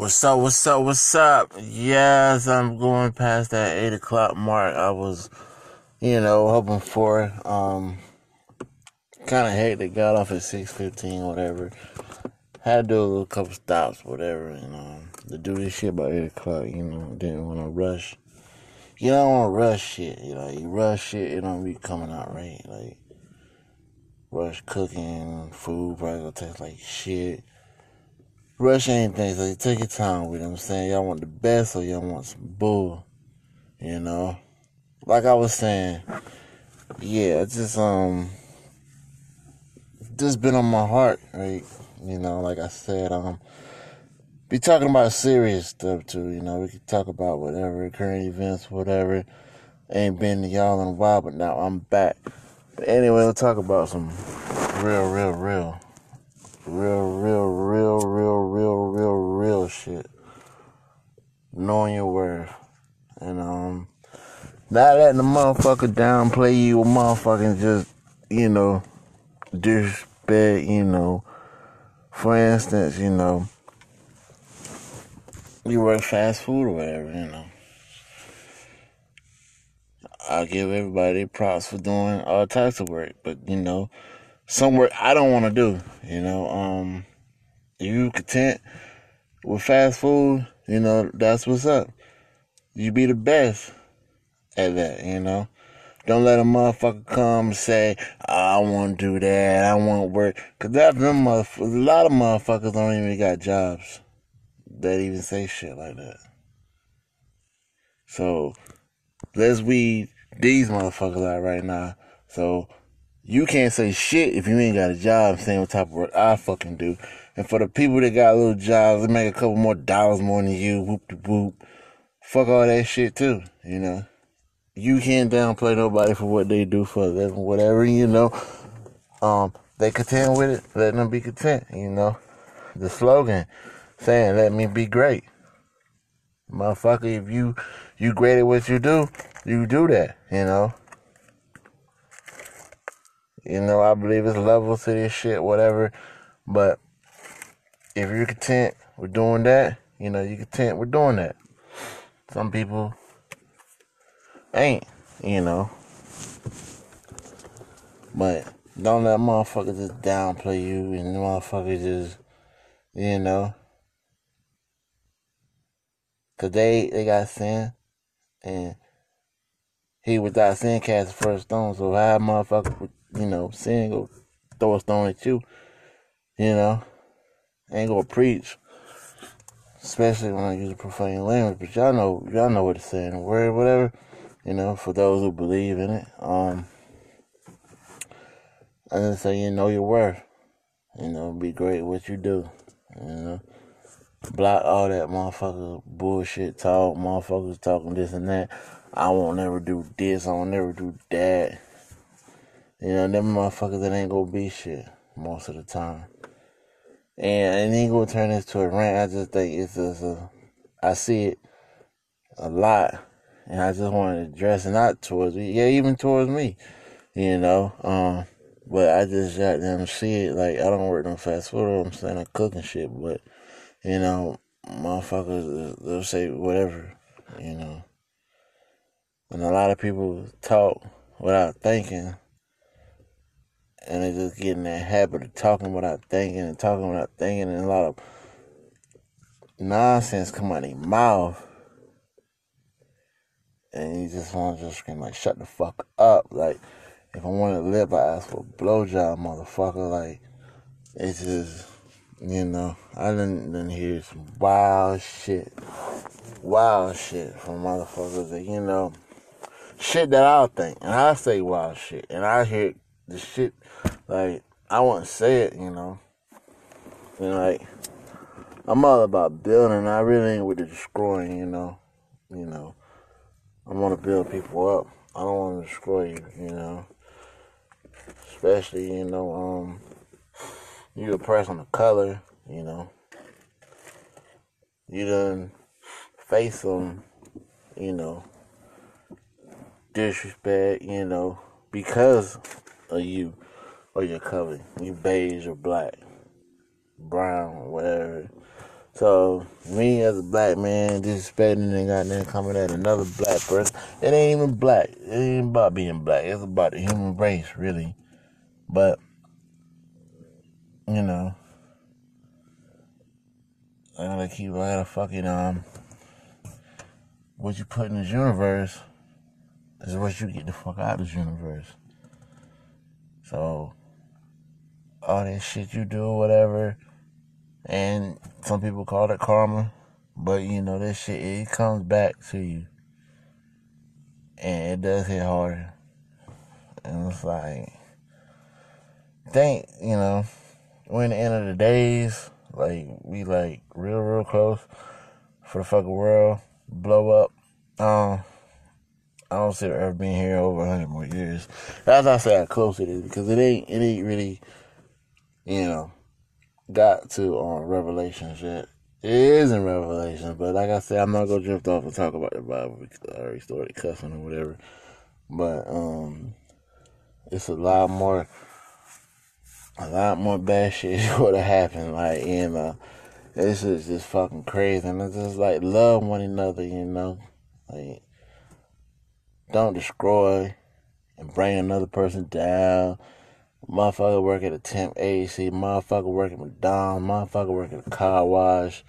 What's up? What's up? What's up? Yes, I'm going past that eight o'clock mark. I was, you know, hoping for. Um, kind of hate that got off at six fifteen, whatever. Had to do a little couple stops, whatever, you know, to do this shit by eight o'clock. You know, didn't want to rush. You don't want to rush shit. You know, you rush shit, it don't be coming out right. Like rush cooking, food probably gonna taste like shit rush anything, so you take your time with it. I'm saying y'all want the best or y'all want some bull. You know? Like I was saying, yeah, just um just been on my heart, right? You know, like I said, um be talking about serious stuff too, you know, we could talk about whatever, current events, whatever. Ain't been to y'all in a while, but now I'm back. But anyway, we'll talk about some real, real, real real, real, real, real, real, real, real shit. Knowing your worth. And, um, not letting the motherfucker downplay you or motherfucking just, you know, disrespect, you know. For instance, you know, you work fast food or whatever, you know. I give everybody props for doing all types of work, but you know, some work I don't want to do. You know, um, you content with fast food, you know, that's what's up. You be the best at that, you know. Don't let a motherfucker come and say, oh, I want to do that, I want work. Because that, them a lot of motherfuckers don't even got jobs that even say shit like that. So, let's weed these motherfuckers out right now. So, you can't say shit if you ain't got a job saying what type of work I fucking do. And for the people that got little jobs, they make a couple more dollars more than you, whoop de whoop. Fuck all that shit too, you know. You can't downplay nobody for what they do for them, whatever, you know. Um, they content with it, let them be content, you know. The slogan saying, let me be great. Motherfucker, if you you great at what you do, you do that, you know. You know, I believe it's levels to this shit, whatever. But if you're content with doing that, you know, you're content with doing that. Some people ain't, you know. But don't let motherfuckers just downplay you and motherfuckers just, you know. Cause they, they got sin and he without sin cast the first stone. So how motherfucker you know, sin go throw a stone at you. You know, ain't gonna preach, especially when I use a profane language. But y'all know, y'all know what it's saying, word, whatever. You know, for those who believe in it. Um, I just say you know your worth. You know, be great what you do. You know, block all that motherfucker bullshit talk. Motherfuckers talking this and that. I won't never do this. I won't never do that. You know, them motherfuckers that ain't gonna be shit most of the time. And it ain't gonna turn this to a rant. I just think it's just a, I see it a lot. And I just want to address it, not towards me, yeah, even towards me, you know. Um, but I just got them see it like I don't work no fast food. I'm saying I'm cooking shit, but you know, motherfuckers they'll say whatever, you know. And a lot of people talk without thinking and they just get in that habit of talking without thinking and talking without thinking, and a lot of nonsense come out of their mouth. And you just want to just scream like, "Shut the fuck up!" Like, if I want to live, I ask for a blowjob, motherfucker. Like, it's just, you know, I didn't, didn't hear some wild shit, wild shit from motherfuckers that you know, shit that I'll think, and I say wild shit, and I hear the shit like I wouldn't say it, you know. And like I'm all about building. I really ain't with the destroying, you know. You know, I want to build people up. I don't want to destroy you, you know. Especially, you know, um, you a person of color, you know. You done face them, you know, disrespect, you know, because of you or your color. You beige or black, brown, or whatever. So me as a black man disrespecting and goddamn coming at another black person, it ain't even black. It ain't about being black. It's about the human race, really. But you know, I gotta keep. I gotta fucking um. What you put in this universe is what you get the fuck out of this universe. So all this shit you do, whatever. And some people call it karma, but you know this shit it comes back to you, and it does hit harder. And it's like, think you know, when the end of the days, like we like real real close for the fucking world. Blow up. Um, I don't see the Earth being here over hundred more years. That's I say how close it is because it ain't it ain't really, you know got to on Revelations yet. It is in Revelation, but like I said, I'm not gonna drift off and talk about the Bible because I already started cussing or whatever. But um, it's a lot more, a lot more bad shit would have happened. Like, and uh, this is just fucking crazy, and it's just like love one another, you know, like don't destroy and bring another person down Motherfucker work at a temp agency. Motherfucker work at McDonald's. Motherfucker work at a car wash.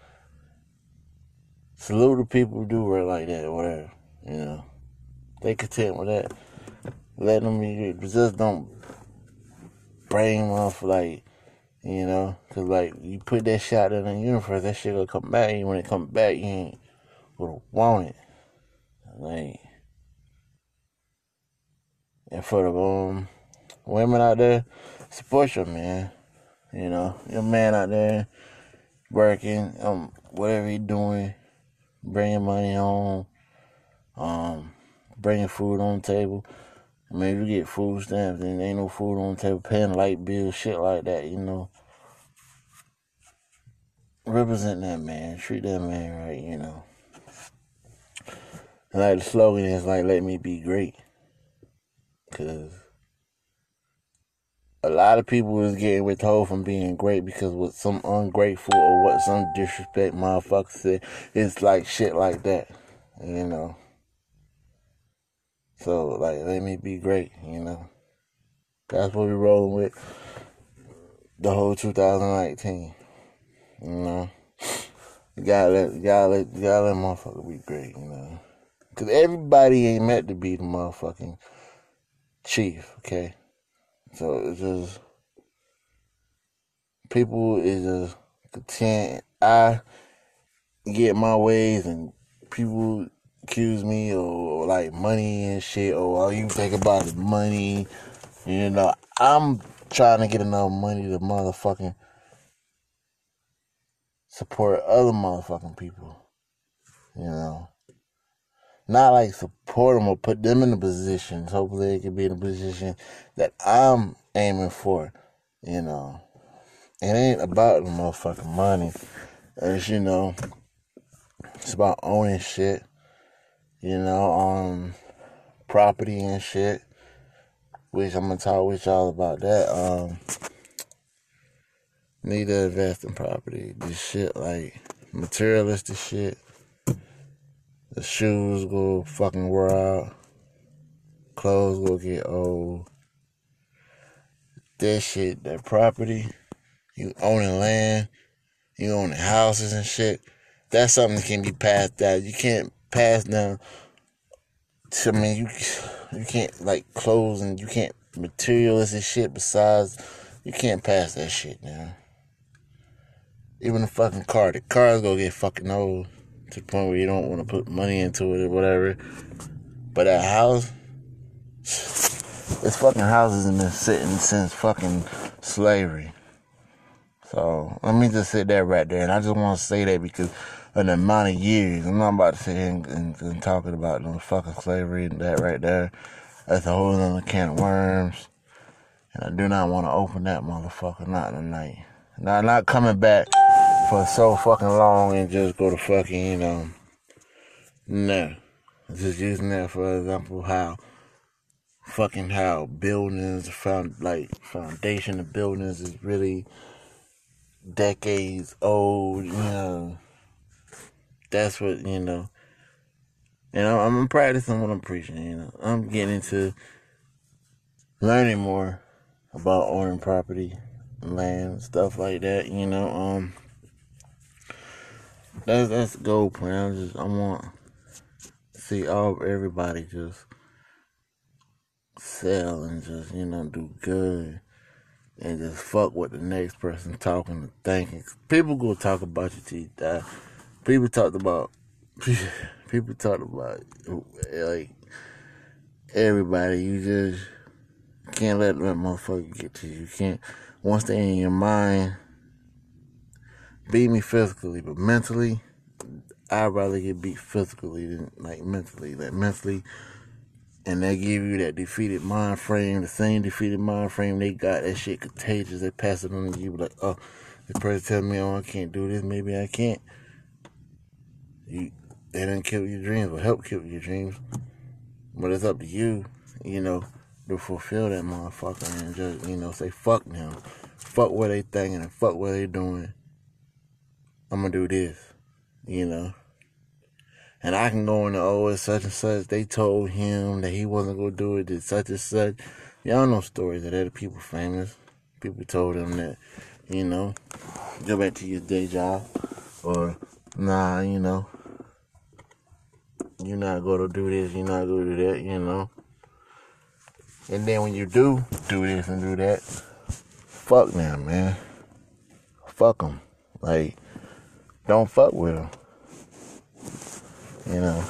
Salute the people who do work like that or whatever. You know. They content with that. Let them be. Just don't bring them off like, you know. Cause like, you put that shot in the universe, that shit gonna come back. And when it come back, you ain't gonna want it. Like. For the, um, women out there, support your man. You know, your man out there working, um, whatever he doing, bringing money home, um, bringing food on the table. I mean, if you get food stamps and ain't no food on the table, paying light bills, shit like that, you know. Represent that man, treat that man right, you know. And like the slogan is like, let me be great. Cause a lot of people is getting withheld from being great because what some ungrateful or what some disrespect motherfucker said, it's like shit like that, you know. So like, let me be great, you know. That's what we rolling with the whole 2019, you know. You gotta let, you gotta let, you gotta let motherfucker be great, you know. Cause everybody ain't meant to be the motherfucking chief, okay? So it's just people is just content. I get my ways, and people accuse me or like money and shit. Or all you think about is money. You know, I'm trying to get enough money to motherfucking support other motherfucking people. You know not like support them or put them in the positions. Hopefully, they can be in a position that I'm aiming for. You know, it ain't about the motherfucking money. As you know, it's about owning shit. You know, um, property and shit. Which I'm gonna talk with y'all about that. Um, need to invest in property. This shit like materialistic shit the shoes go fucking wear out. Clothes go get old. That shit, that property, you owning land, you owning houses and shit. That's something that can be passed down. You can't pass down. To, I mean, you you can't like clothes and you can't materialistic shit. Besides, you can't pass that shit down. Even the fucking car, the car's gonna get fucking old to the point where you don't want to put money into it or whatever. But that house, this fucking house hasn't been sitting since fucking slavery. So let me just sit there right there, and I just want to say that because of the amount of years, I'm not about to sit here and, and, and talking about no fucking slavery and that right there. That's a whole other can of worms, and I do not want to open that motherfucker not tonight. Now, not coming back for so fucking long and just go to fucking, you know. No. Just using that for example how fucking how buildings found like foundation of buildings is really decades old, you know. That's what, you know. And I'm, I'm practicing what I'm preaching, you know. I'm getting into learning more about owning property, land, stuff like that, you know. Um that's that's the goal plan. I just I want see all everybody just sell and just, you know, do good and just fuck what the next person talking and thinking. People go talk about you till you die. People talked about people talked about like everybody. You just can't let that motherfucker get to you. You can't once they in your mind beat me physically, but mentally I'd rather get beat physically than like mentally. Like mentally and they give you that defeated mind frame, the same defeated mind frame they got. That shit contagious. They pass it on to you like, oh, the person telling me, oh, I can't do this. Maybe I can't. You, they didn't kill your dreams, but help kill your dreams. But it's up to you, you know, to fulfill that motherfucker and just, you know, say fuck them, fuck what they thinking, and fuck what they doing. I'm gonna do this, you know. And I can go into, oh, it's such and such. They told him that he wasn't to do it, did such and such. Y'all know stories that other people famous. People told him that, you know, go back to your day job. Or, nah, you know, you're not to do this, you're not to do that, you know. And then when you do do this and do that, fuck them, man. Fuck them. Like, don't fuck with them you know,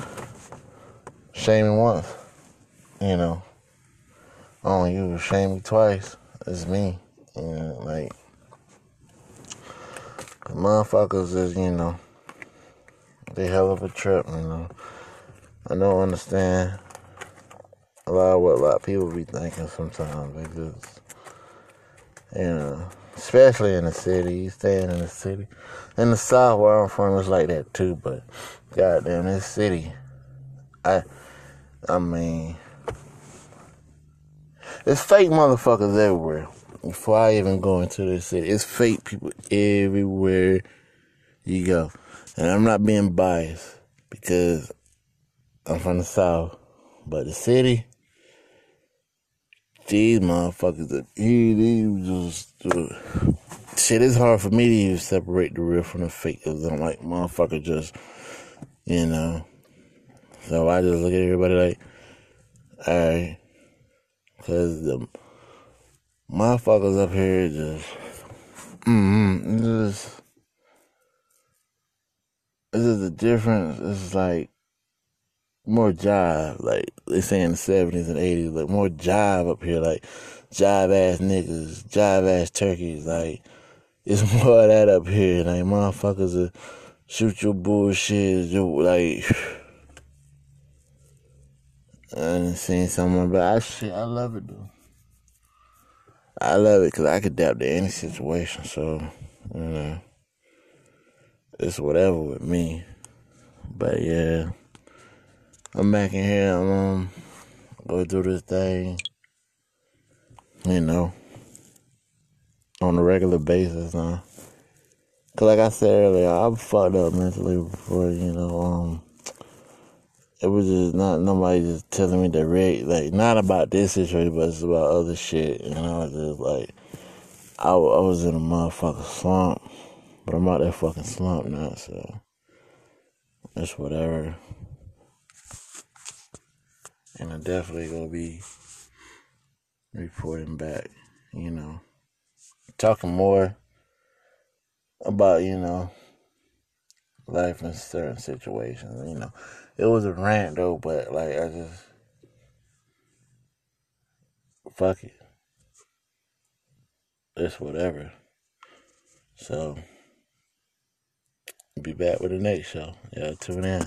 shame me once, you know, on you, shame me twice, it's me, you know, like, motherfuckers is, you know, they hell of a trip, you know. I don't understand a lot of what a lot of people be thinking sometimes. They just, you know, especially in the city, You staying in the city. In the South, where I'm from, it's like that too, but goddamn, this city, I, I mean, it's fake motherfuckers everywhere. Before I even go into this city, it's fake people everywhere you go. And I'm not being biased because I'm from the South, but the city, these motherfuckers, he, he just, shit, it's hard for me to even separate the real from the fake because I'm like, motherfucker, just you know. So I just look at everybody like, alright. Because the motherfuckers up here just, mm-hmm, just, this is the difference. It's like more jive, like they say in the 70s and 80s, like more jive up here, like jive ass niggas, jive ass turkeys, like it's more of that up here. Like motherfuckers are shoot your bullshit, you like. I seen someone, but I shit, I love it though. I love it because I could adapt to any situation. So, you know, it's whatever with me. But yeah, I'm back in here. I'm um, go do this thing. You know, on a regular basis now. Cause like I said earlier, I'm fucked up mentally before, you know, um, it was just not nobody just telling me rate, like not about this situation, but it's about other shit. And I was just like, I, I was in a motherfucking slump, but I'm out that fucking slump now, so it's whatever. And I definitely gonna be reporting back, you know, talking more about, you know, life in certain situations. You know, it was a rant though, but like I just fuck it. It's whatever. So be back with the next show. Yeah, tune in.